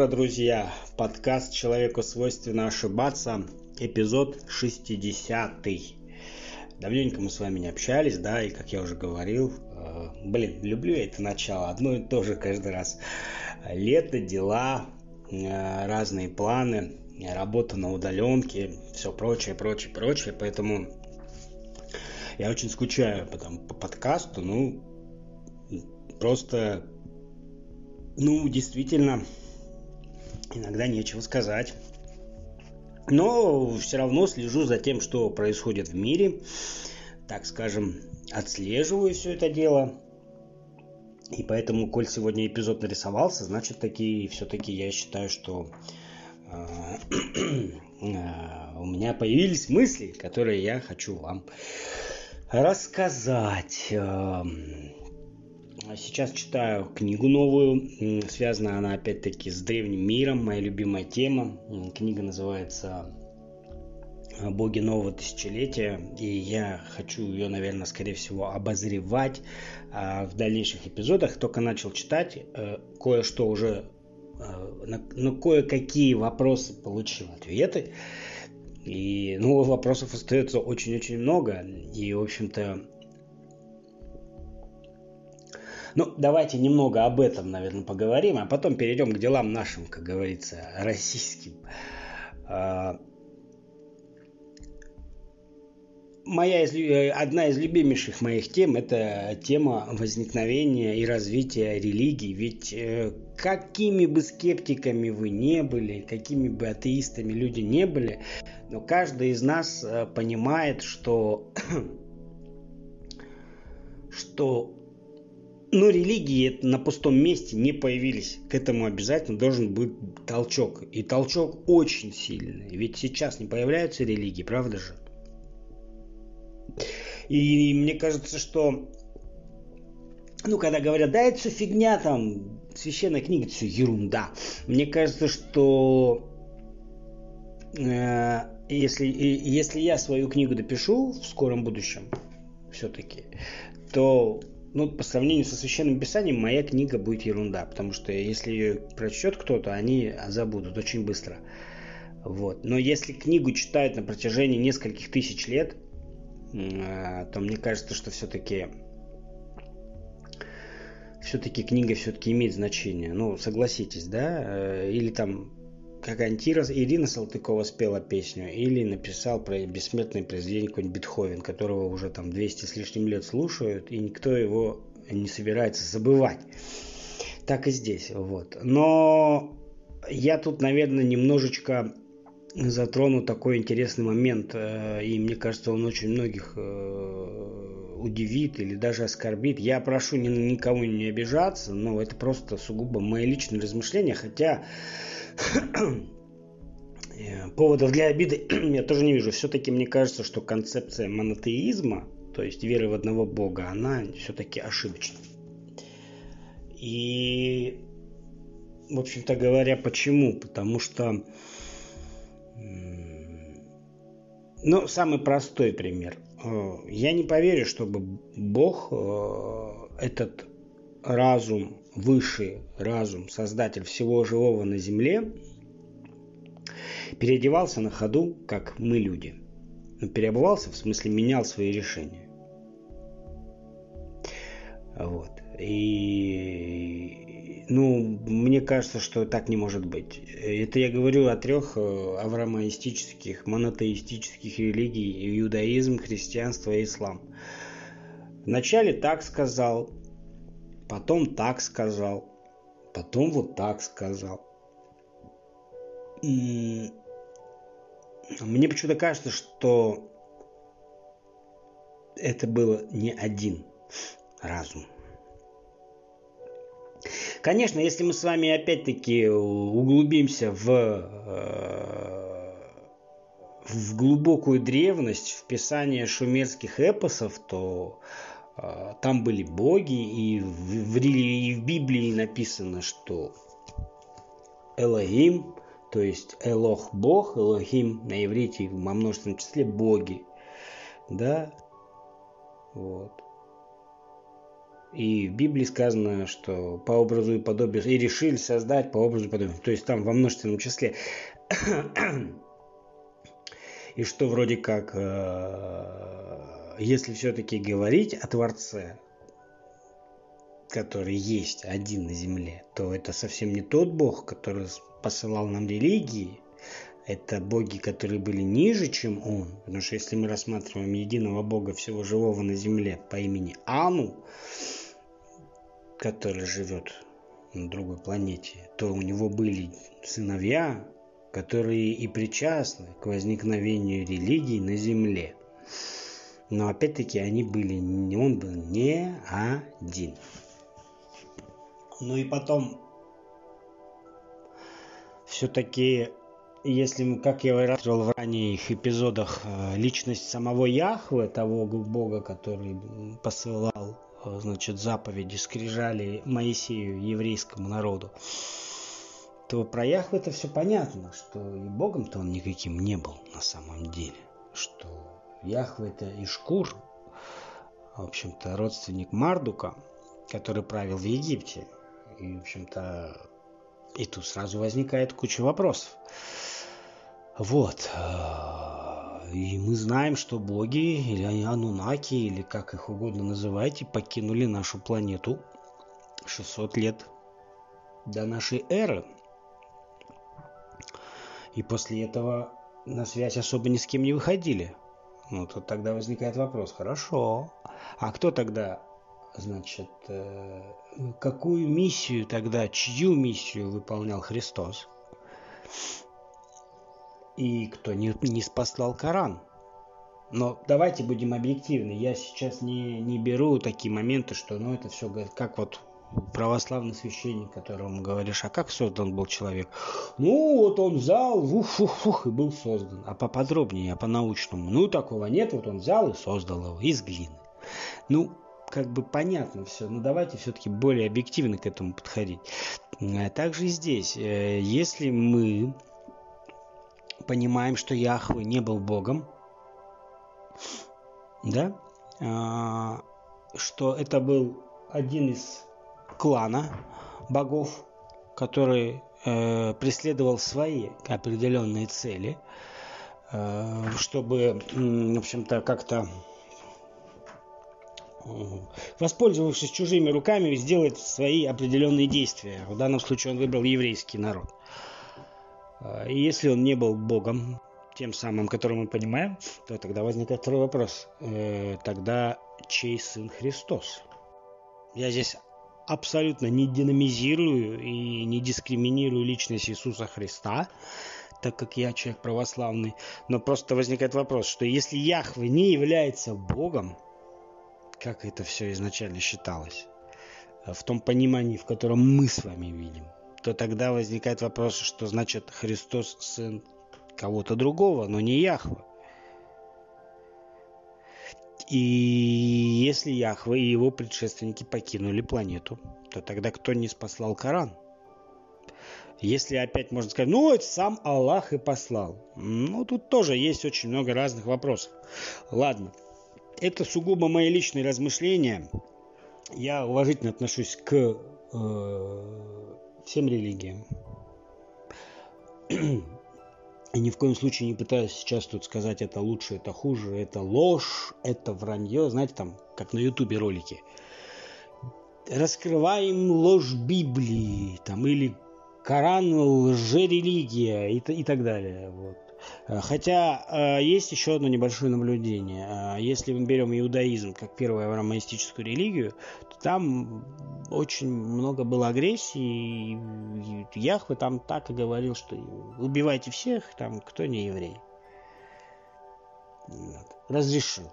Утра, друзья! Подкаст «Человеку свойственно ошибаться», эпизод 60 -й. Давненько мы с вами не общались, да, и как я уже говорил, э, блин, люблю я это начало, одно и то же каждый раз. Лето, дела, э, разные планы, работа на удаленке, все прочее, прочее, прочее, поэтому я очень скучаю потом по подкасту, ну, просто ну, действительно, иногда нечего сказать. Но все равно слежу за тем, что происходит в мире. Так скажем, отслеживаю все это дело. И поэтому, коль сегодня эпизод нарисовался, значит, таки, все-таки я считаю, что э, у меня появились мысли, которые я хочу вам рассказать. А сейчас читаю книгу новую. Связана она опять-таки с древним миром. Моя любимая тема. Книга называется «Боги нового тысячелетия». И я хочу ее, наверное, скорее всего, обозревать а, в дальнейших эпизодах. Только начал читать. Э, кое-что уже э, на кое-какие вопросы получил ответы. И ну, вопросов остается очень-очень много. И, в общем-то, ну, давайте немного об этом, наверное, поговорим, а потом перейдем к делам нашим, как говорится, российским. А, моя из, э, одна из любимейших моих тем – это тема возникновения и развития религий. Ведь э, какими бы скептиками вы не были, какими бы атеистами люди не были, но каждый из нас э, понимает, что, что но религии на пустом месте не появились. К этому обязательно должен быть толчок. И толчок очень сильный. Ведь сейчас не появляются религии, правда же? И мне кажется, что ну, когда говорят, да, это все фигня, там, священная книга, это все ерунда. Мне кажется, что э, если, если я свою книгу допишу в скором будущем, все-таки, то ну, по сравнению со Священным Писанием, моя книга будет ерунда, потому что если ее прочтет кто-то, они забудут очень быстро. Вот. Но если книгу читают на протяжении нескольких тысяч лет, а, то мне кажется, что все-таки все-таки книга все-таки имеет значение. Ну, согласитесь, да? Э, или там какая-нибудь Ирина Салтыкова спела песню, или написал про бессмертное произведение какой-нибудь Бетховен, которого уже там 200 с лишним лет слушают, и никто его не собирается забывать. Так и здесь, вот. Но я тут, наверное, немножечко затрону такой интересный момент, э, и мне кажется, он очень многих э, удивит или даже оскорбит. Я прошу никому не обижаться, но это просто сугубо мои личные размышления, хотя поводов для обиды я тоже не вижу. Все-таки мне кажется, что концепция монотеизма, то есть веры в одного Бога, она все-таки ошибочна. И, в общем-то говоря, почему? Потому что, ну, самый простой пример. Э, я не поверю, чтобы Бог, э, этот разум, высший разум, создатель всего живого на Земле, переодевался на ходу, как мы люди. Но переобувался, в смысле менял свои решения. Вот. И, ну, мне кажется, что так не может быть. Это я говорю о трех э, авраамоистических, монотеистических религий. Иудаизм, христианство и ислам. Вначале так сказал, потом так сказал, потом вот так сказал. Мне почему-то кажется, что это было не один разум. Конечно, если мы с вами опять-таки углубимся в, э, в глубокую древность, в писание шумерских эпосов, то там были боги, и в, в, и в Библии написано, что Элохим то есть Элох – Бог, Элохим на иврите во множественном числе – боги. Да, вот. И в Библии сказано, что по образу и подобию, и решили создать по образу и подобию, то есть там во множественном числе. И что вроде как, э, если все-таки говорить о Творце, который есть один на земле, то это совсем не тот Бог, который посылал нам религии, это боги, которые были ниже, чем он. Потому что если мы рассматриваем единого бога всего живого на земле по имени Ану, который живет на другой планете, то у него были сыновья, которые и причастны к возникновению религии на земле. Но опять-таки они были, он был не один. Ну и потом, все-таки, если, как я рассказывал в ранних эпизодах, э, личность самого Яхвы, того Бога, который посылал э, значит, заповеди, скрижали Моисею, еврейскому народу, то про Яхву это все понятно, что и Богом-то он никаким не был на самом деле. Что Яхве это Ишкур, в общем-то, родственник Мардука, который правил в Египте. И, в общем-то, и тут сразу возникает куча вопросов. Вот. И мы знаем, что боги, или анунаки, или как их угодно называйте, покинули нашу планету 600 лет до нашей эры. И после этого на связь особо ни с кем не выходили. Ну, тут тогда возникает вопрос, хорошо, а кто тогда Значит, э, какую миссию тогда, чью миссию выполнял Христос? И кто не, не спаслал Коран? Но давайте будем объективны. Я сейчас не, не беру такие моменты, что ну это все как вот православный священник, которому говоришь, а как создан был человек? Ну, вот он взял, ух-ух-ух, и был создан. А поподробнее, а по-научному. Ну, такого нет, вот он взял и создал его из глины. Ну, как бы понятно все, но давайте все-таки более объективно к этому подходить. А также здесь, э, если мы понимаем, что Яхве не был Богом, да, а, что это был один из клана богов, который э, преследовал свои определенные цели, э, чтобы, в общем-то, как-то воспользовавшись чужими руками, сделать свои определенные действия. В данном случае он выбрал еврейский народ. А, и если он не был Богом, тем самым, который мы понимаем, то тогда возникает второй вопрос. Э, тогда чей сын Христос? Я здесь абсолютно не динамизирую и не дискриминирую личность Иисуса Христа, так как я человек православный. Но просто возникает вопрос, что если Яхве не является Богом, как это все изначально считалось, э, в том понимании, в котором мы с вами видим, то тогда возникает вопрос, что значит Христос сын кого-то другого, но не Яхва. И если Яхва и его предшественники покинули планету, то тогда кто не спаслал Коран? Если опять можно сказать, ну, это сам Аллах и послал. Ну, тут тоже есть очень много разных вопросов. Ладно, это сугубо мои личные размышления. Я уважительно отношусь к э, всем религиям. И ни в коем случае не пытаюсь сейчас тут сказать, это лучше, это хуже, это ложь, это вранье. Знаете, там, как на ютубе ролики. Раскрываем ложь Библии, там, или Коран лжерелигия и, и так далее. Вот. Э, хотя э, есть еще одно небольшое наблюдение. Э, если мы берем иудаизм как первую авраамистическую религию, то там очень много было агрессии. Яхве там так и говорил, что убивайте всех, там кто не еврей. Разрешил.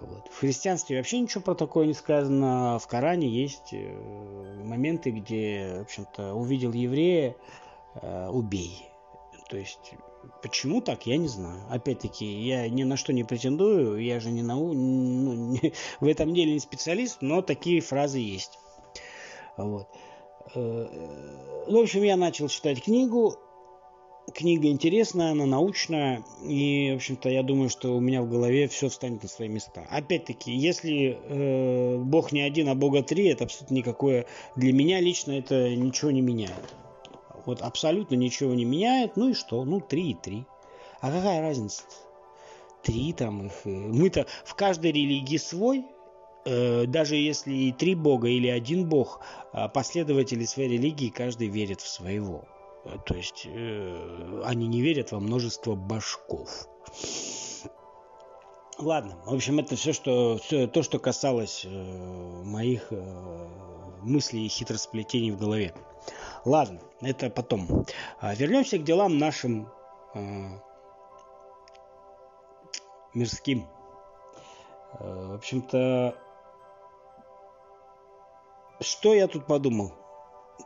Вот. В христианстве вообще ничего про такое не сказано. В Коране есть моменты, где, в общем-то, увидел еврея, убей. То есть, почему так, я не знаю. Опять-таки, я ни на что не претендую, я же не нау... ну, не... в этом деле не специалист, но такие фразы есть. Вот. Э, в общем, я начал читать книгу, книга интересная, она научная, и, в общем-то, я думаю, что у меня в голове все встанет на свои места. Опять-таки, если э, Бог не один, а Бога три, это абсолютно никакое... Для меня лично это ничего не меняет. Вот абсолютно ничего не меняет. Ну и что? Ну, три и три. А какая разница? Три там их. Э, мы-то в каждой религии свой, э, даже если и три бога или один бог, а последователи своей религии каждый верит в своего. Э, то есть они не верят во множество башков. Ладно, в общем, это все, что все то, что касалось моих мыслей и хитросплетений в голове. Ладно, это потом. А, вернемся к делам нашим э, мирским. Э, в общем-то, что я тут подумал?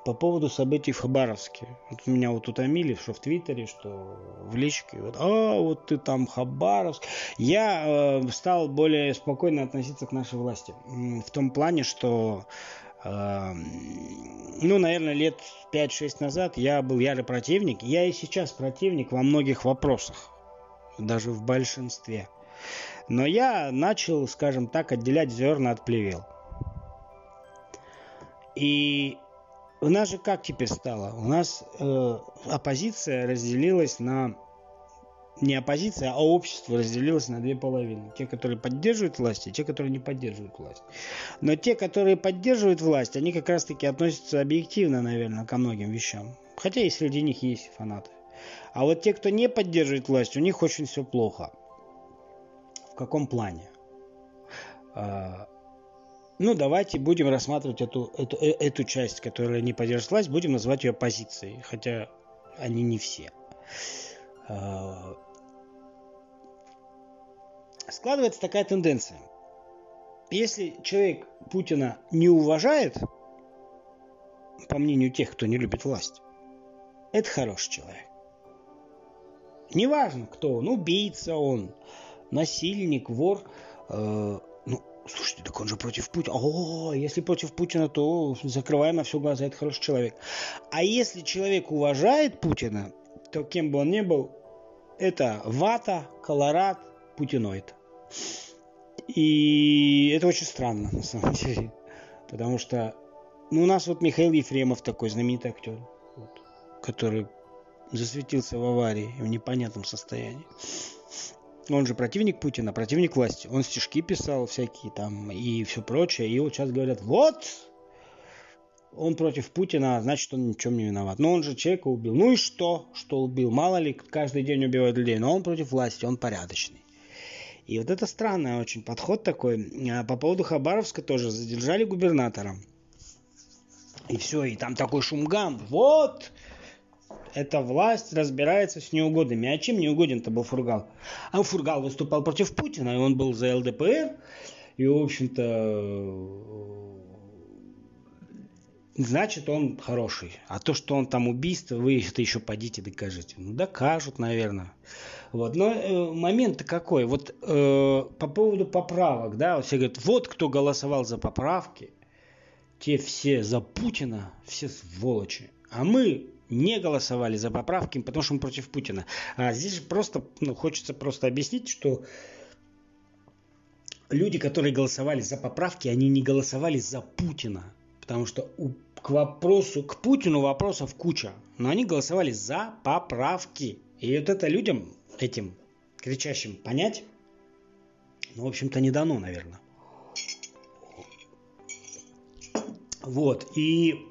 по поводу событий в Хабаровске. Вот меня вот утомили, что в Твиттере, что в личке. Вот, а, вот ты там Хабаровск. Я э, стал более спокойно относиться к нашей власти. В том плане, что ну, наверное, лет 5-6 назад я был ярый противник. Я и сейчас противник во многих вопросах. Даже в большинстве. Но я начал, скажем так, отделять зерна от плевел. И у нас же как теперь стало? У нас э, оппозиция разделилась на не оппозиция, а общество разделилось на две половины. Те, которые поддерживают власть, и те, которые не поддерживают власть. Но те, которые поддерживают власть, они как раз-таки относятся объективно, наверное, ко многим вещам. Хотя и среди них есть фанаты. А вот те, кто не поддерживает власть, у них очень все плохо. В каком плане? А, ну, давайте будем рассматривать эту, эту, э, эту часть, которая не поддержалась, будем называть ее позицией, хотя они не все. Складывается такая тенденция. Если человек Путина не уважает, по мнению тех, кто не любит власть, это хороший человек. Неважно, кто он, убийца он, насильник, вор, э, Слушайте, так он же против Путина. О, если против Путина, то закрываем на все глаза, это хороший человек. А если человек уважает Путина, то кем бы он ни был, это вата, колорад, путиноид. И это очень странно, на самом деле. Потому что ну, у нас вот Михаил Ефремов такой знаменитый актер, вот, который засветился в аварии в непонятном состоянии. Он же противник Путина, противник власти. Он стишки писал всякие там и все прочее. И вот сейчас говорят, вот, он против Путина, значит, он ни в чем не виноват. Но он же человека убил. Ну и что, что убил? Мало ли, каждый день убивают людей. Но он против власти, он порядочный. И вот это странный очень подход такой. А по поводу Хабаровска тоже задержали губернатора. И все, и там такой шумгам. Вот, эта власть разбирается с неугодными. А чем неугоден-то был Фургал? А Фургал выступал против Путина, и он был за ЛДПР. И, в общем-то, значит, он хороший. А то, что он там убийство, вы это еще подите докажите. Ну, докажут, наверное. Вот. Но э, момент какой? Вот э, по поводу поправок, да, все говорят, вот кто голосовал за поправки, те все за Путина, все сволочи. А мы не голосовали за поправки, потому что мы против Путина. А здесь же просто, ну, хочется просто объяснить, что люди, которые голосовали за поправки, они не голосовали за Путина. Потому что у, к вопросу, к Путину вопросов куча. Но они голосовали за поправки. И вот это людям, этим кричащим, понять, ну, в общем-то, не дано, наверное. Вот. И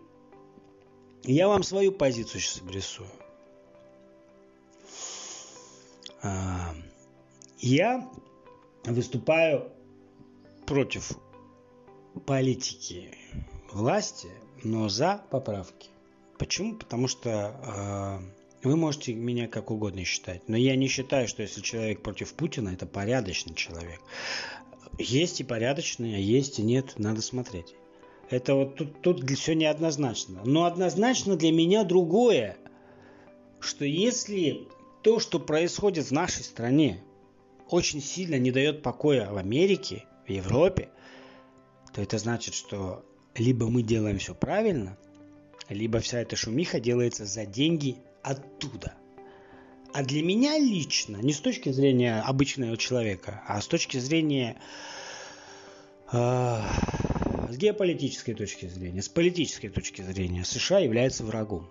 я вам свою позицию сейчас обрисую. А, я выступаю против политики власти, но за поправки. Почему? Потому что э, вы можете меня как угодно считать, но я не считаю, что если человек против Путина, это порядочный человек. Есть и порядочные, а есть и нет, надо смотреть. Это вот тут, тут все неоднозначно. Но однозначно для меня другое, что если то, что происходит в нашей стране, очень сильно не дает покоя в Америке, в Европе, то это значит, что либо мы делаем все правильно, либо вся эта шумиха делается за деньги оттуда. А для меня лично, не с точки зрения обычного человека, а с точки зрения э, с геополитической точки зрения, с политической точки зрения, США является врагом.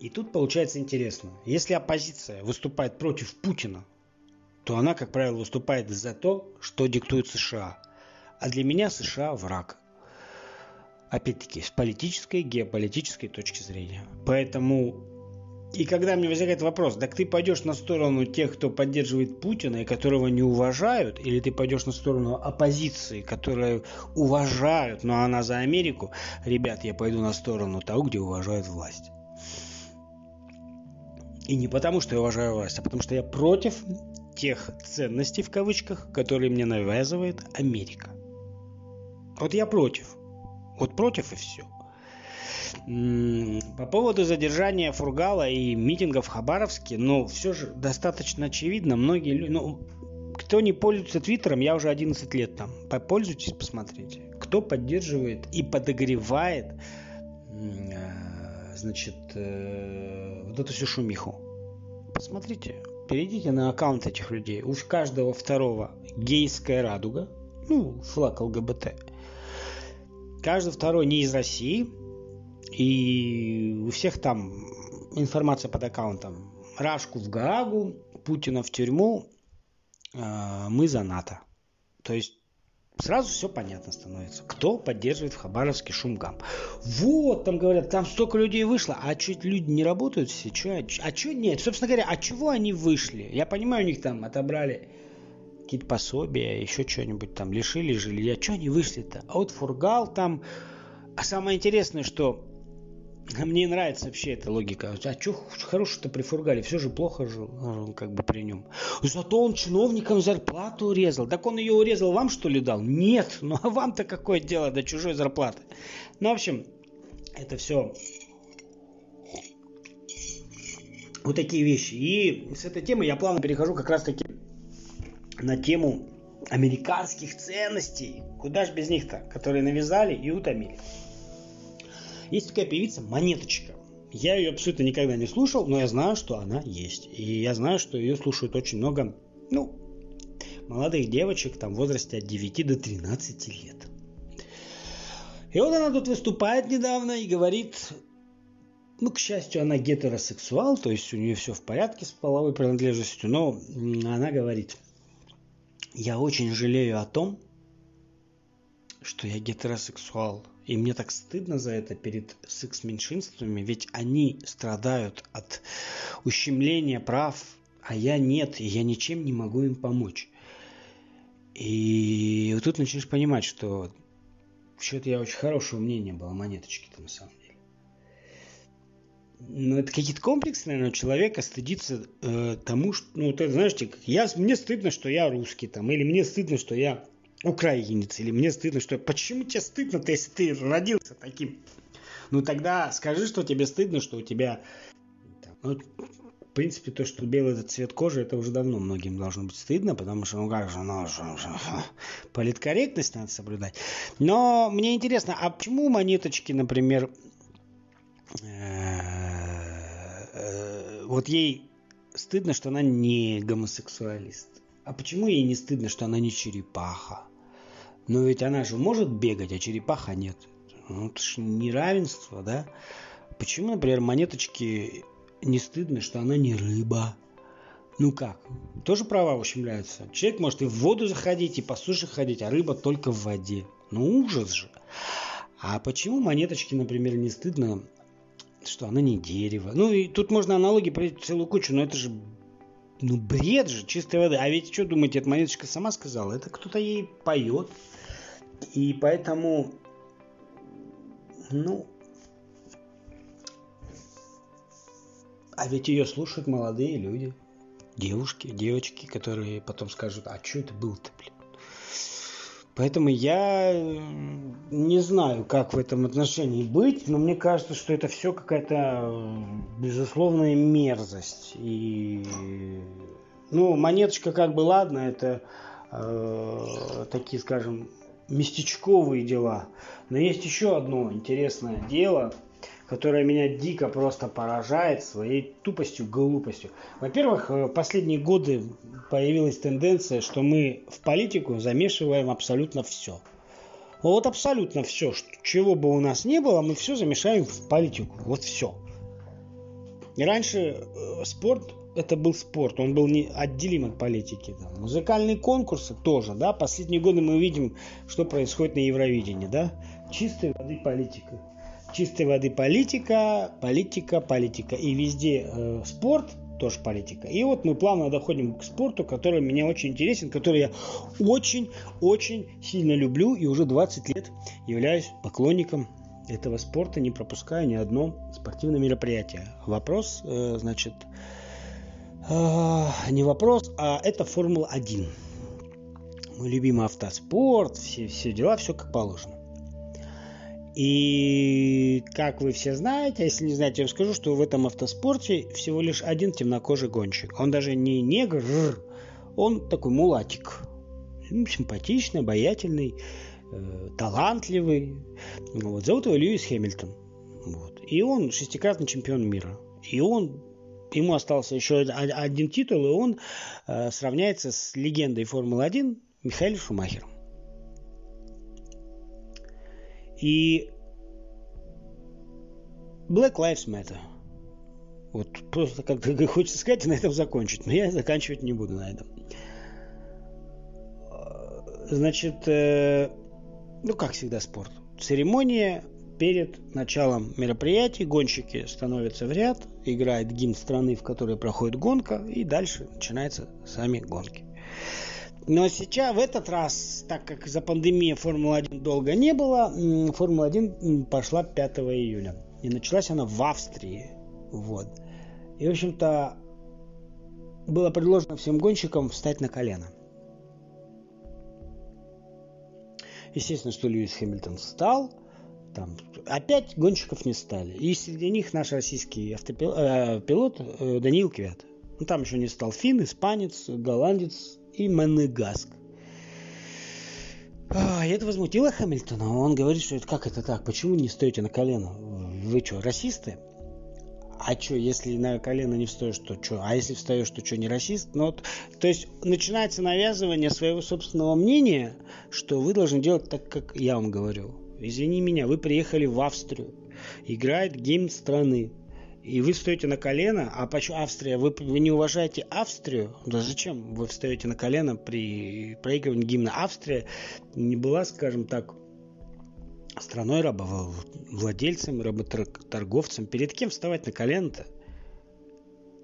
И тут получается интересно. Если оппозиция выступает против Путина, то она, как правило, выступает за то, что диктует США. А для меня США враг. Опять-таки, с политической, геополитической точки зрения. Поэтому и когда мне возникает вопрос, так ты пойдешь на сторону тех, кто поддерживает Путина и которого не уважают, или ты пойдешь на сторону оппозиции, которую уважают, но она за Америку, ребят, я пойду на сторону того, где уважают власть. И не потому, что я уважаю власть, а потому что я против тех ценностей, в кавычках, которые мне навязывает Америка. Вот я против. Вот против и все. По поводу задержания Фургала и митингов в Хабаровске, ну, все же достаточно очевидно. Многие люди, ну, кто не пользуется Твиттером, я уже 11 лет там. Попользуйтесь, посмотрите. Кто поддерживает и подогревает, э, значит, э, вот эту всю шумиху. Посмотрите, перейдите на аккаунт этих людей. У каждого второго гейская радуга, ну, флаг ЛГБТ. Каждый второй не из России, и у всех там информация под аккаунтом. Рашку в Гаагу, Путина в тюрьму, а, мы за НАТО. То есть сразу все понятно становится. Кто поддерживает в Хабаровске Шумгам. Вот, там говорят, там столько людей вышло, а что люди не работают все? Чё, а что нет? Собственно говоря, а чего они вышли? Я понимаю, у них там отобрали какие-то пособия, еще что-нибудь там, лишили жилья. Что они вышли-то? А вот Фургал там... А самое интересное, что мне нравится вообще эта логика. А что хорошего-то при Фургале? Все же плохо жил, ну, как бы при нем. Зато он чиновникам зарплату урезал. Так он ее урезал вам, что ли, дал? Нет. Ну а вам-то какое дело до чужой зарплаты? Ну, в общем, это все вот такие вещи. И с этой темы я плавно перехожу как раз-таки на тему американских ценностей. Куда ж без них-то, которые навязали и утомили. Есть такая певица Монеточка. Я ее абсолютно никогда не слушал, но я знаю, что она есть. И я знаю, что ее слушают очень много, ну, молодых девочек там в возрасте от 9 до 13 лет. И вот она тут выступает недавно и говорит, ну, к счастью, она гетеросексуал, то есть у нее все в порядке с половой принадлежностью, но она говорит, я очень жалею о том, что я гетеросексуал. И мне так стыдно за это перед секс-меньшинствами, ведь они страдают от ущемления прав, а я нет, и я ничем не могу им помочь. И вот тут начинаешь понимать, что что-то я очень хорошего мнения было монеточки-то на самом деле. Но это какие-то комплексы, наверное, у человека стыдиться э, тому, что, ну, ты знаешь, я, мне стыдно, что я русский там, или мне стыдно, что я украинец, или мне стыдно, что... Почему тебе стыдно-то, если ты родился таким? Ну тогда скажи, что тебе стыдно, что у тебя... Ну, в принципе, то, что белый этот цвет кожи, это уже давно многим должно быть стыдно, потому что, ну как же, ну, же, же, политкорректность надо соблюдать. Но мне интересно, а почему монеточки, например, э, вот ей стыдно, что она не гомосексуалист? А почему ей не стыдно, что она не черепаха? Но ведь она же может бегать, а черепаха нет. Ну, это же неравенство, да? Почему, например, монеточки не стыдно, что она не рыба? Ну как? Тоже права ущемляются. Человек может и в воду заходить, и по суше ходить, а рыба только в воде. Ну ужас же. А почему монеточки, например, не стыдно, что она не дерево? Ну и тут можно аналогии провести целую кучу, но это же ну бред же, чистой воды. А ведь что думаете, эта монеточка сама сказала? Это кто-то ей поет. И поэтому, ну, а ведь ее слушают молодые люди, девушки, девочки, которые потом скажут, а что это было-то, блин? Поэтому я не знаю, как в этом отношении быть, но мне кажется, что это все какая-то безусловная мерзость. И, ну, монеточка как бы ладно, это э, такие, скажем, местечковые дела. Но есть еще одно интересное дело, которая меня дико просто поражает своей тупостью, глупостью. Во-первых, в последние годы появилась тенденция, что мы в политику замешиваем абсолютно все. Вот абсолютно все, чего бы у нас не было, мы все замешаем в политику. Вот все. И раньше спорт это был спорт, он был не отделим от политики. Там. Музыкальные конкурсы тоже, да. Последние годы мы видим, что происходит на Евровидении, да. Чистой воды политика. Чистой воды политика, политика, политика. И везде э, спорт, тоже политика. И вот мы плавно доходим к спорту, который меня очень интересен, который я очень-очень сильно люблю и уже 20 лет являюсь поклонником этого спорта, не пропуская ни одно спортивное мероприятие. Вопрос, э, значит, не вопрос, а это Формула-1. Мой любимый автоспорт, все, все дела, все как положено. И как вы все знаете, а если не знаете, я вам скажу, что в этом автоспорте всего лишь один темнокожий гонщик. Он даже не негр, он такой мулатик. Ну, симпатичный, обаятельный, э, талантливый. Вот. Зовут его Льюис Хэмилтон. Вот. И он шестикратный чемпион мира. И он ему остался еще один титул, и он э, сравняется с легендой Формулы-1 Михаилом Шумахером. И Black Lives Matter. Вот просто как-то хочется сказать и на этом закончить, но я заканчивать не буду на этом. Значит, э, ну как всегда спорт. Церемония Перед началом мероприятий гонщики становятся в ряд, играет гимн страны, в которой проходит гонка, и дальше начинаются сами гонки. Но сейчас, в этот раз, так как за пандемии Формулы-1 долго не было, Формула-1 пошла 5 июля. И началась она в Австрии. Вот. И, в общем-то, было предложено всем гонщикам встать на колено. Естественно, что Льюис Хэмилтон встал – там опять гонщиков не стали. И среди них наш российский автопилот, э, пилот э, Даниил Квят. Ну, там еще не стал фин, испанец, голландец и Менегаск. А, это возмутило Хамильтона. Он говорит, что как это так? Почему не стоите на колено? Вы что, расисты? А что, если на колено не встаешь, то что? А если встаешь, то что, не расист? Ну, вот, то есть начинается навязывание своего собственного мнения, что вы должны делать так, как я вам говорю извини меня, вы приехали в Австрию, играет гимн страны, и вы встаете на колено, а почему Австрия? Вы, вы не уважаете Австрию? Да зачем вы встаете на колено при проигрывании гимна? Австрия не была, скажем так, страной рабовладельцем, работорговцем. Перед кем вставать на колено-то?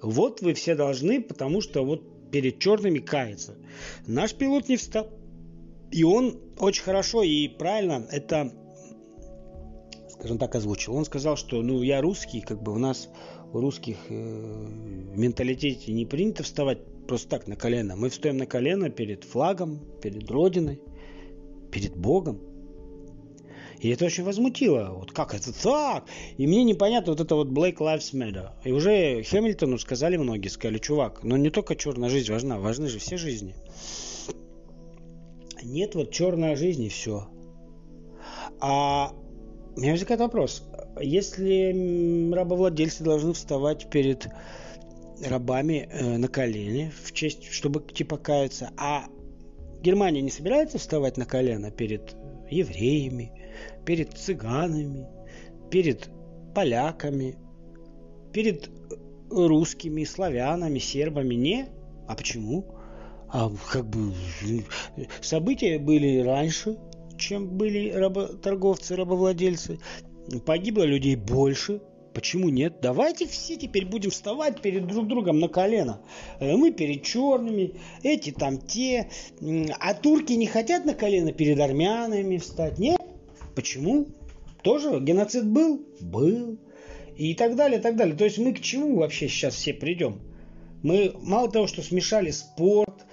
Вот вы все должны, потому что вот перед черными кается. Наш пилот не встал. И он очень хорошо и правильно это скажем так, озвучил. Он сказал, что ну я русский, как бы у нас у русских э, в менталитете не принято вставать просто так на колено. Мы встаем на колено перед флагом, перед Родиной, перед Богом. И это очень возмутило. Вот как это так? И мне непонятно вот это вот Black Lives Matter. И уже Хэмилтону сказали многие, сказали, чувак, но не только черная жизнь важна, важны же все жизни. Нет, вот черная жизнь и все. А у меня возникает вопрос. Если рабовладельцы должны вставать перед рабами э, на колени в честь, чтобы типа каяться, а Германия не собирается вставать на колено перед евреями, перед цыганами, перед поляками, перед русскими, славянами, сербами, не? А почему? А как бы события были раньше, чем были работорговцы, рабовладельцы. Погибло людей больше. Почему нет? Давайте все теперь будем вставать перед друг другом на колено. Э, мы перед черными, эти там те. А турки не хотят на колено перед армянами встать? Нет? Почему? Тоже геноцид был? Был. И так далее, так далее. То есть мы к чему вообще сейчас все придем? Мы мало того, что смешали спорт,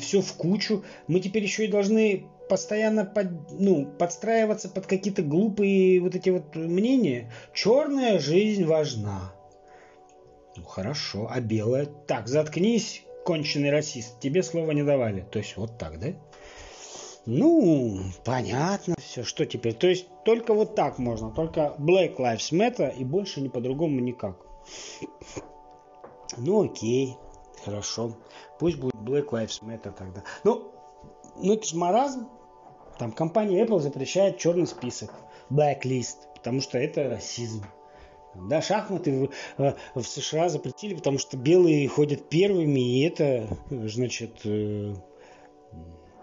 все в кучу, мы теперь еще и должны постоянно под, ну, подстраиваться под какие-то глупые вот эти вот мнения. Черная жизнь важна. Ну хорошо, а белая? Так, заткнись, конченый расист. Тебе слова не давали. То есть вот так, да? Ну, понятно все, что теперь. То есть только вот так можно, только Black Lives Matter и больше не по-другому никак. Ну окей, хорошо. Пусть будет Black Lives Matter тогда. Ну, ну это же маразм. Там компания Apple запрещает черный список, blacklist, потому что это расизм. Да, шахматы в, э, в США запретили, потому что белые ходят первыми, и это, значит, э,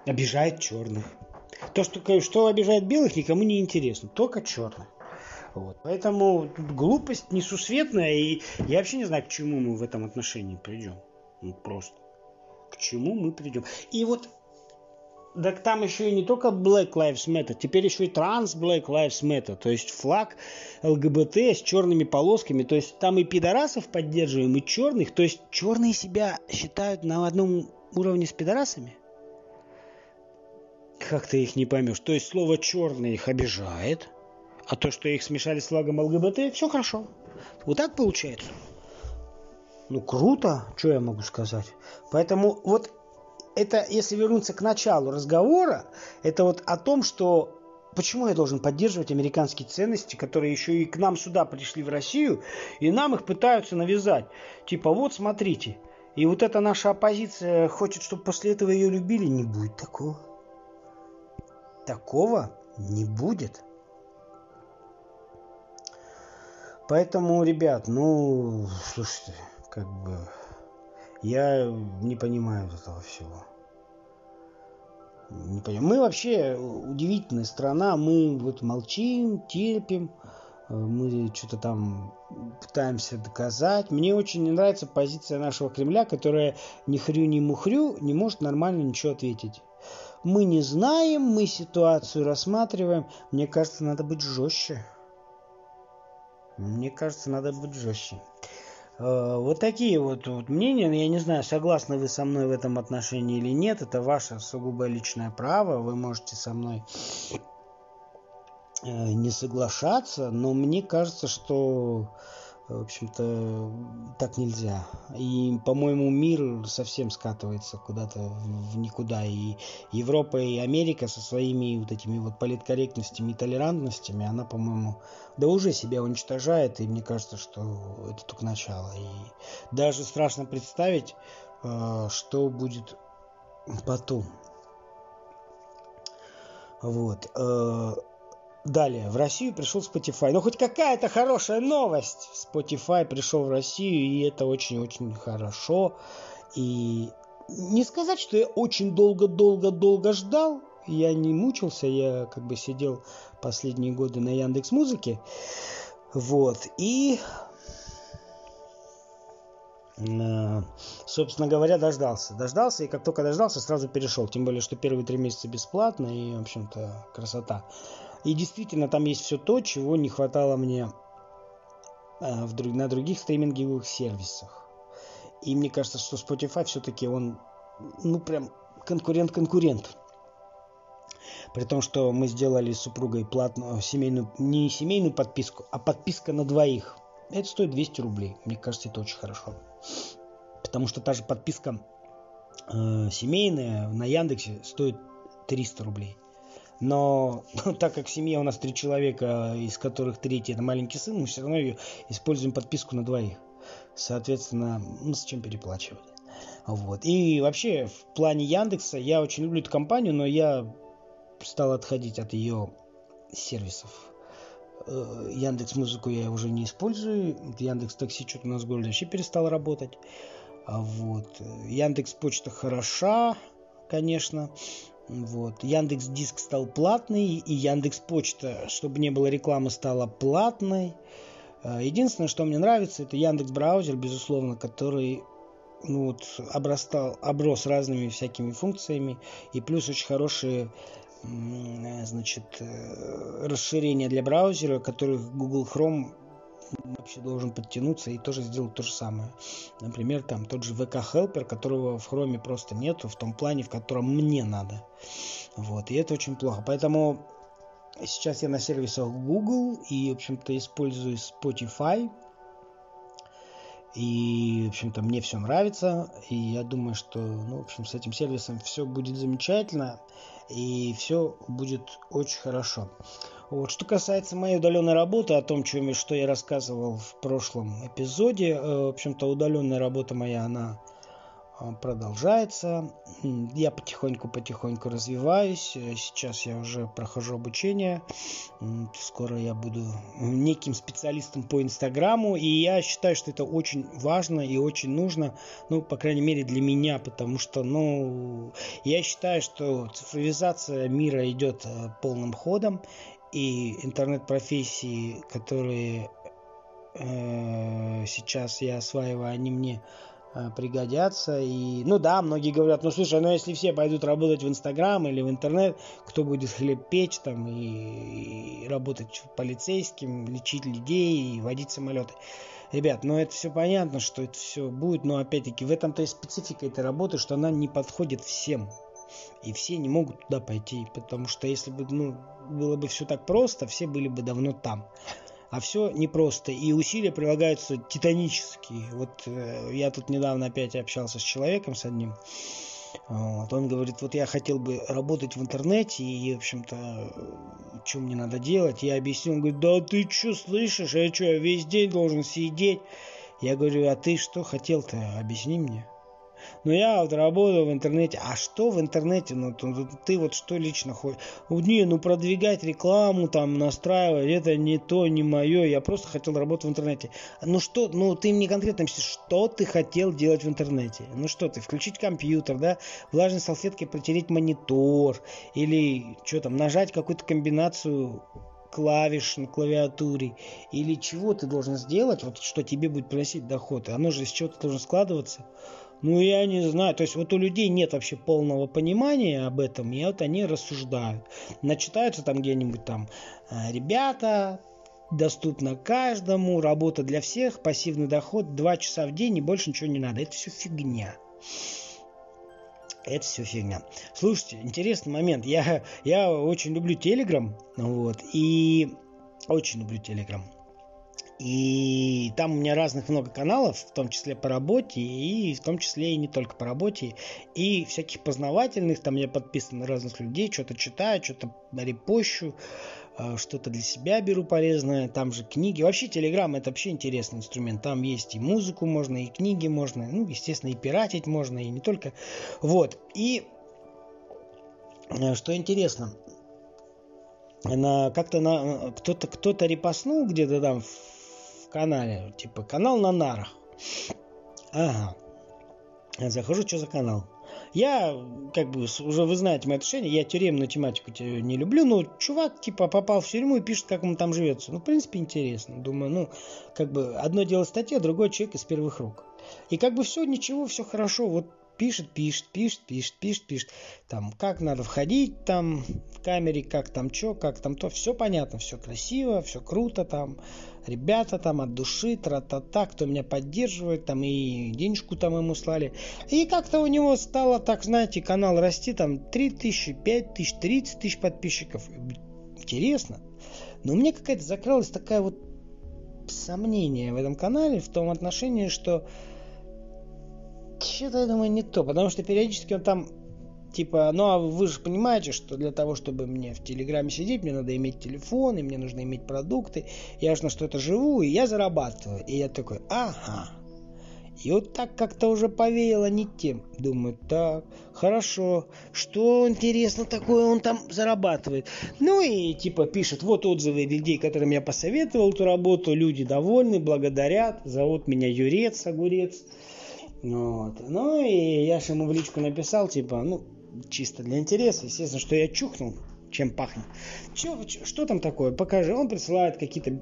обижает черных. То, что, что обижает белых, никому не интересно, только черных. Вот. Поэтому глупость несусветная, и я вообще не знаю, к чему мы в этом отношении придем. Ну, просто. К чему мы придем. И вот так там еще и не только Black Lives Matter, теперь еще и Trans Black Lives Matter, то есть флаг ЛГБТ с черными полосками, то есть там и пидорасов поддерживаем, и черных, то есть черные себя считают на одном уровне с пидорасами. Как ты их не поймешь? То есть слово черный их обижает, а то, что их смешали с флагом ЛГБТ, все хорошо. Вот так получается. Ну круто, что я могу сказать. Поэтому вот это, если вернуться к началу разговора, это вот о том, что почему я должен поддерживать американские ценности, которые еще и к нам сюда пришли в Россию, и нам их пытаются навязать. Типа, вот смотрите, и вот эта наша оппозиция хочет, чтобы после этого ее любили, не будет такого. Такого не будет. Поэтому, ребят, ну, слушайте, как бы я не понимаю этого всего. Не понимаю. Мы вообще удивительная страна. Мы вот молчим, терпим. Мы что-то там пытаемся доказать. Мне очень не нравится позиция нашего Кремля, которая ни хрю, ни мухрю не может нормально ничего ответить. Мы не знаем, мы ситуацию рассматриваем. Мне кажется, надо быть жестче. Мне кажется, надо быть жестче. Э, вот такие вот, вот мнения. Я не знаю, согласны вы со мной в этом отношении или нет. Это ваше сугубо личное право. Вы можете со мной э, не соглашаться, но мне кажется, что в общем-то, так нельзя. И, по-моему, мир совсем скатывается куда-то в никуда. И Европа и Америка со своими вот этими вот политкорректностями и толерантностями, она, по-моему, да уже себя уничтожает. И мне кажется, что это только начало. И даже страшно представить, э, что будет потом. Вот. Далее, в Россию пришел Spotify. Ну, хоть какая-то хорошая новость. Spotify пришел в Россию, и это очень-очень хорошо. И не сказать, что я очень долго-долго-долго ждал. Я не мучился, я как бы сидел последние годы на Яндекс Музыке. Вот. И э, собственно говоря, дождался. Дождался, и как только дождался, сразу перешел. Тем более, что первые три месяца бесплатно, и, в общем-то, красота. И действительно, там есть все то, чего не хватало мне э, на других стриминговых сервисах. И мне кажется, что Spotify все-таки он, ну, прям конкурент-конкурент. При том, что мы сделали с супругой платную семейную, не семейную подписку, а подписка на двоих. Это стоит 200 рублей. Мне кажется, это очень хорошо. Потому что та же подписка э, семейная на Яндексе стоит 300 рублей. Но так как в семье у нас три человека, из которых третий это маленький сын, мы все равно используем подписку на двоих. Соответственно, ну с чем переплачивать. Вот. И вообще, в плане Яндекса, я очень люблю эту компанию, но я стал отходить от ее сервисов. Э, Яндекс Музыку я уже не использую. Яндекс Такси что-то у нас в городе вообще перестал работать. Вот. Яндекс Почта хороша, конечно. Вот. Яндекс Диск стал платный, и Яндекс Почта, чтобы не было рекламы, стала платной. А, единственное, что мне нравится, это Яндекс Браузер, безусловно, который ну вот, обрастал, оброс разными всякими функциями, и плюс очень хорошие значит, э, расширения для браузера, которых Google Chrome вообще должен подтянуться и тоже сделать то же самое. Например, там тот же VK Helper, которого в Chrome просто нету в том плане, в котором мне надо. Вот, и это очень плохо. Поэтому сейчас я на сервисах Google и, в общем-то, использую Spotify. И, в общем-то, мне все нравится. И я думаю, что, ну, в общем, с этим сервисом все будет замечательно. И все будет очень хорошо. Вот. Что касается моей удаленной работы, о том, чем, что я рассказывал в прошлом эпизоде, э, в общем-то, удаленная работа моя, она а, продолжается. Я потихоньку-потихоньку развиваюсь. Э, сейчас я уже прохожу обучение. Скоро я буду неким специалистом по Инстаграму. И я считаю, что это очень важно и очень нужно. Ну, по крайней мере, для меня. Потому что, ну, я считаю, что цифровизация мира идет э, полным ходом. И интернет-профессии, которые э, сейчас я осваиваю, они мне Э, пригодятся. И, ну да, многие говорят, ну слушай, ну если все пойдут работать в Инстаграм или в интернет, кто будет хлеб печь там и, и работать полицейским, лечить людей и водить самолеты. Ребят, ну это все понятно, что это все будет, но опять-таки в этом-то и специфика этой работы, что она не подходит всем. И все не могут туда пойти, потому что если бы ну, было бы все так просто, все были бы давно там а все непросто. И усилия прилагаются титанические. Вот э, я тут недавно опять общался с человеком, с одним. Вот, он говорит, вот я хотел бы работать в интернете, и, в общем-то, что мне надо делать? Я объяснил, он говорит, да ты что слышишь, я что, я весь день должен сидеть? Я говорю, а ты что хотел-то, объясни мне. Но я вот работаю в интернете. А что в интернете? Ну, ты, ты вот что лично хочешь? Не, ну продвигать рекламу, там, настраивать, это не то, не мое. Я просто хотел работать в интернете. Ну что, ну ты мне конкретно что ты хотел делать в интернете? Ну что ты, включить компьютер, да, влажной салфеткой протереть монитор, или что там, нажать какую-то комбинацию клавиш на клавиатуре или чего ты должен сделать, вот что тебе будет приносить доход. Оно же из чего-то должно складываться. Ну, я не знаю. То есть вот у людей нет вообще полного понимания об этом, и вот они рассуждают. Начитаются там где-нибудь там э, ребята, доступно каждому, работа для всех, пассивный доход, два часа в день и больше ничего не надо. Это все фигня. Это все фигня. Слушайте, интересный момент. Я, я очень люблю Телеграм, вот, и очень люблю Телеграм. И там у меня разных много каналов, в том числе по работе, и в том числе и не только по работе, и всяких познавательных, там я подписан на разных людей, что-то читаю, что-то репощу, а, что-то для себя беру полезное, там же книги. Вообще Телеграм это вообще интересный инструмент. Там есть и музыку можно, и книги можно, ну, естественно, и пиратить можно, и не только. Вот. И э, что интересно, на, как-то на, кто-то, кто-то репостнул где-то там в канале. Типа канал на нарах. Ага. Я захожу, что за канал? Я, как бы, уже вы знаете мое отношение, я тюремную тематику не люблю, но чувак, типа, попал в тюрьму и пишет, как ему там живется. Ну, в принципе, интересно. Думаю, ну, как бы, одно дело статья, другой человек из первых рук. И как бы все, ничего, все хорошо. Вот пишет, пишет, пишет, пишет, пишет, пишет. Там, как надо входить там в камере, как там что, как там то. Все понятно, все красиво, все круто там. Ребята там от души, тра-та-та, кто меня поддерживает, там и денежку там ему слали. И как-то у него стало, так знаете, канал расти, там 3 тысячи, 5 тысяч, 30 тысяч подписчиков. Интересно. Но у меня какая-то закралась такая вот сомнение в этом канале в том отношении, что что-то, я думаю, не то, потому что периодически он там типа, ну а вы же понимаете, что для того, чтобы мне в Телеграме сидеть, мне надо иметь телефон, и мне нужно иметь продукты, я же на что-то живу, и я зарабатываю. И я такой, ага. И вот так как-то уже повеяло не тем. Думаю, так, хорошо, что интересно такое он там зарабатывает. Ну и типа пишет, вот отзывы людей, которым я посоветовал эту работу, люди довольны, благодарят, зовут меня Юрец, Огурец. Вот. Ну и я же ему в личку написал, типа, ну, чисто для интереса, естественно, что я чухнул, чем пахнет. Че, что там такое? Покажи. Он присылает какие-то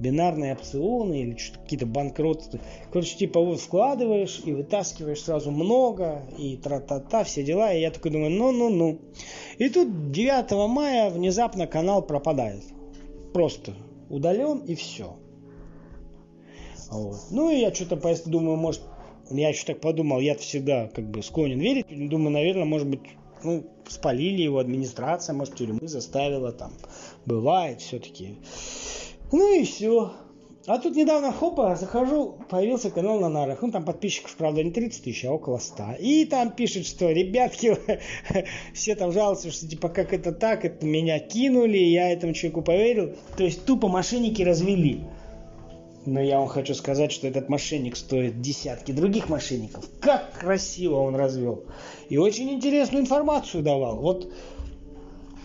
бинарные опционы или какие-то банкроты. Короче, типа вот вкладываешь и вытаскиваешь сразу много, и тра-та-та, все дела. И я такой думаю, ну-ну-ну. И тут 9 мая внезапно канал пропадает. Просто удален и все. Вот. Ну и я что-то думаю, может, я еще так подумал, я всегда как бы склонен верить. Думаю, наверное, может быть, ну, спалили его администрация, может, тюрьмы заставила там. Бывает все-таки. Ну и все. А тут недавно, хопа, захожу, появился канал на нарах. Ну, там подписчиков, правда, не 30 тысяч, а около 100. И там пишет, что, ребятки, все там жалуются, что, типа, как это так, это меня кинули, я этому человеку поверил. То есть, тупо мошенники развели. Но я вам хочу сказать, что этот мошенник стоит десятки других мошенников. Как красиво он развел. И очень интересную информацию давал. Вот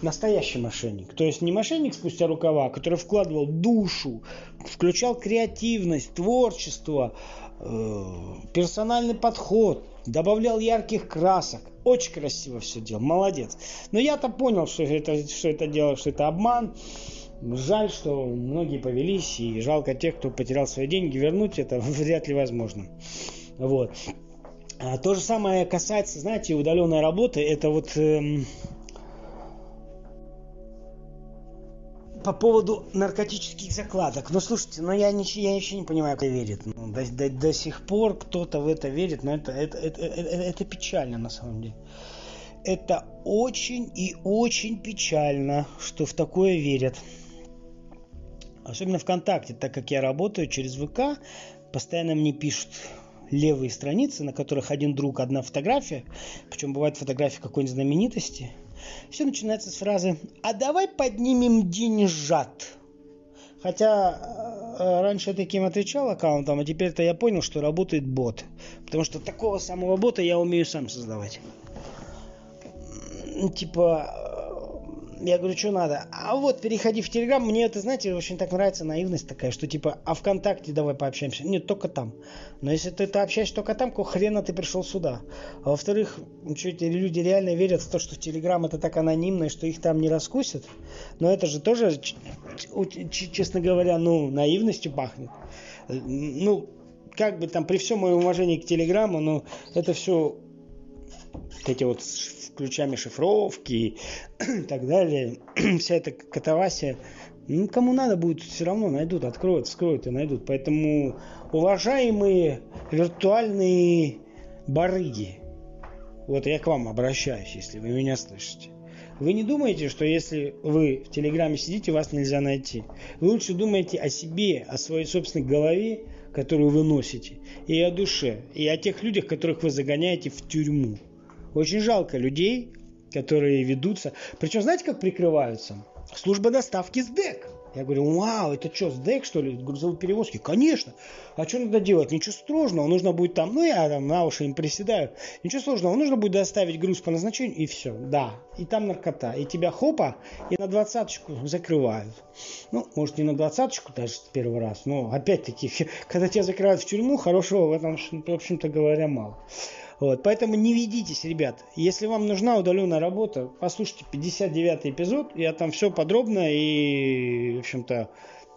настоящий мошенник. То есть не мошенник спустя рукава, который вкладывал душу, включал креативность, творчество, э, персональный подход, добавлял ярких красок. Очень красиво все делал, молодец. Но я-то понял, что это, что это дело, что это обман. Жаль, что многие повелись, и жалко тех, кто потерял свои деньги, вернуть это вряд ли возможно. Вот. А то же самое касается, знаете, удаленной работы. Это вот эм, по поводу наркотических закладок. Ну, слушайте, ну я, ничего, я еще не понимаю, кто верит. Ну, до, до, до сих пор кто-то в это верит, но это, это, это, это, это печально на самом деле. Это очень и очень печально, что в такое верят. Особенно ВКонтакте, так как я работаю через ВК, постоянно мне пишут левые страницы, на которых один друг, одна фотография, причем бывает фотография какой-нибудь знаменитости – все начинается с фразы «А давай поднимем деньжат». Хотя э, раньше я таким отвечал аккаунтом, а теперь-то я понял, что работает бот. Потому что такого самого бота я умею сам создавать. Типа, я говорю, что надо? А вот, переходи в Телеграм. Мне это, знаете, очень так нравится наивность такая, что типа, а ВКонтакте давай пообщаемся. Нет, только там. Но если ты, ты общаешься только там, какого хрена ты пришел сюда? А во-вторых, что эти люди реально верят в то, что Телеграм это так анонимно, и что их там не раскусят. Но это же тоже, честно говоря, ну, наивностью пахнет. Ну, как бы там, при всем моем уважении к Телеграму, но это все эти вот ключами шифровки и так далее, вся эта катавасия, ну, кому надо будет, все равно найдут, откроют, вскроют и найдут. Поэтому, уважаемые виртуальные барыги, вот я к вам обращаюсь, если вы меня слышите. Вы не думаете, что если вы в Телеграме сидите, вас нельзя найти. Вы лучше думаете о себе, о своей собственной голове, которую вы носите, и о душе, и о тех людях, которых вы загоняете в тюрьму. Очень жалко людей, которые ведутся. Причем знаете, как прикрываются? Служба доставки СДЭК. Я говорю, вау, это что, СДЭК, что ли, грузовые перевозки? Конечно. А что надо делать? Ничего сложного. Нужно будет там, ну я там на уши им приседаю. Ничего сложного. Нужно будет доставить груз по назначению и все. Да. И там наркота. И тебя хопа, и на двадцаточку закрывают. Ну, может не на двадцаточку даже первый раз, но опять-таки, когда тебя закрывают в тюрьму, хорошего в этом, в общем-то говоря, мало. Вот, поэтому не ведитесь, ребят. Если вам нужна удаленная работа, послушайте 59 эпизод. Я там все подробно и, в общем-то,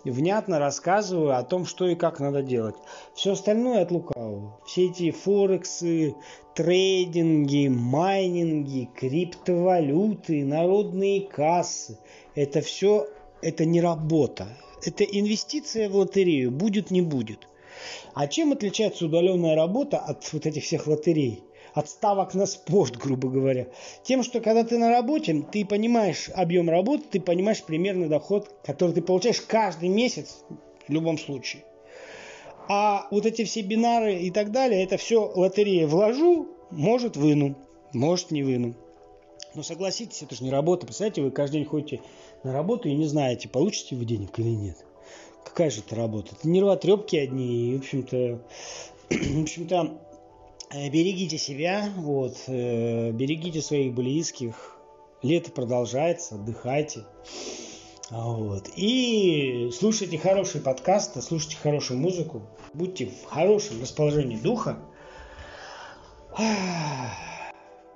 внятно рассказываю о том, что и как надо делать. Все остальное от лукавого. Все эти форексы, трейдинги, майнинги, криптовалюты, народные кассы. Это все, это не работа. Это инвестиция в лотерею. Будет, не будет. А чем отличается удаленная работа от вот этих всех лотерей? От ставок на спорт, грубо говоря. Тем, что когда ты на работе, ты понимаешь объем работы, ты понимаешь примерный доход, который ты получаешь каждый месяц в любом случае. А вот эти все бинары и так далее, это все лотерея. Вложу, может выну, может не выну. Но согласитесь, это же не работа. Представляете, вы каждый день ходите на работу и не знаете, получите вы денег или нет какая же это работа? Это нервотрепки одни, и, в общем-то, в общем-то, э, берегите себя, вот, э, берегите своих близких, лето продолжается, отдыхайте, вот, и слушайте хорошие подкасты, слушайте хорошую музыку, будьте в хорошем расположении духа,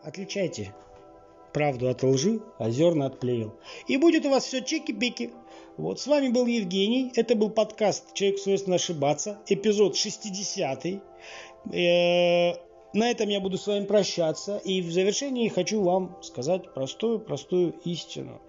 отличайте правду от лжи, а зерна от плевел. И будет у вас все чики-пики. Вот, с вами был Евгений. Это был подкаст «Человек свойственно ошибаться», эпизод 60 -й. Э, на этом я буду с вами прощаться. И в завершении хочу вам сказать простую-простую истину.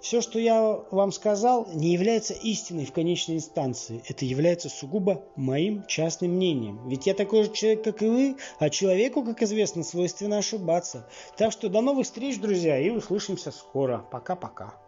Все, что я вам сказал, не является истиной в конечной инстанции. Это является сугубо моим частным мнением. Ведь я такой же человек, как и вы, а человеку, как известно, свойственно ошибаться. Так что до новых встреч, друзья, и услышимся скоро. Пока-пока.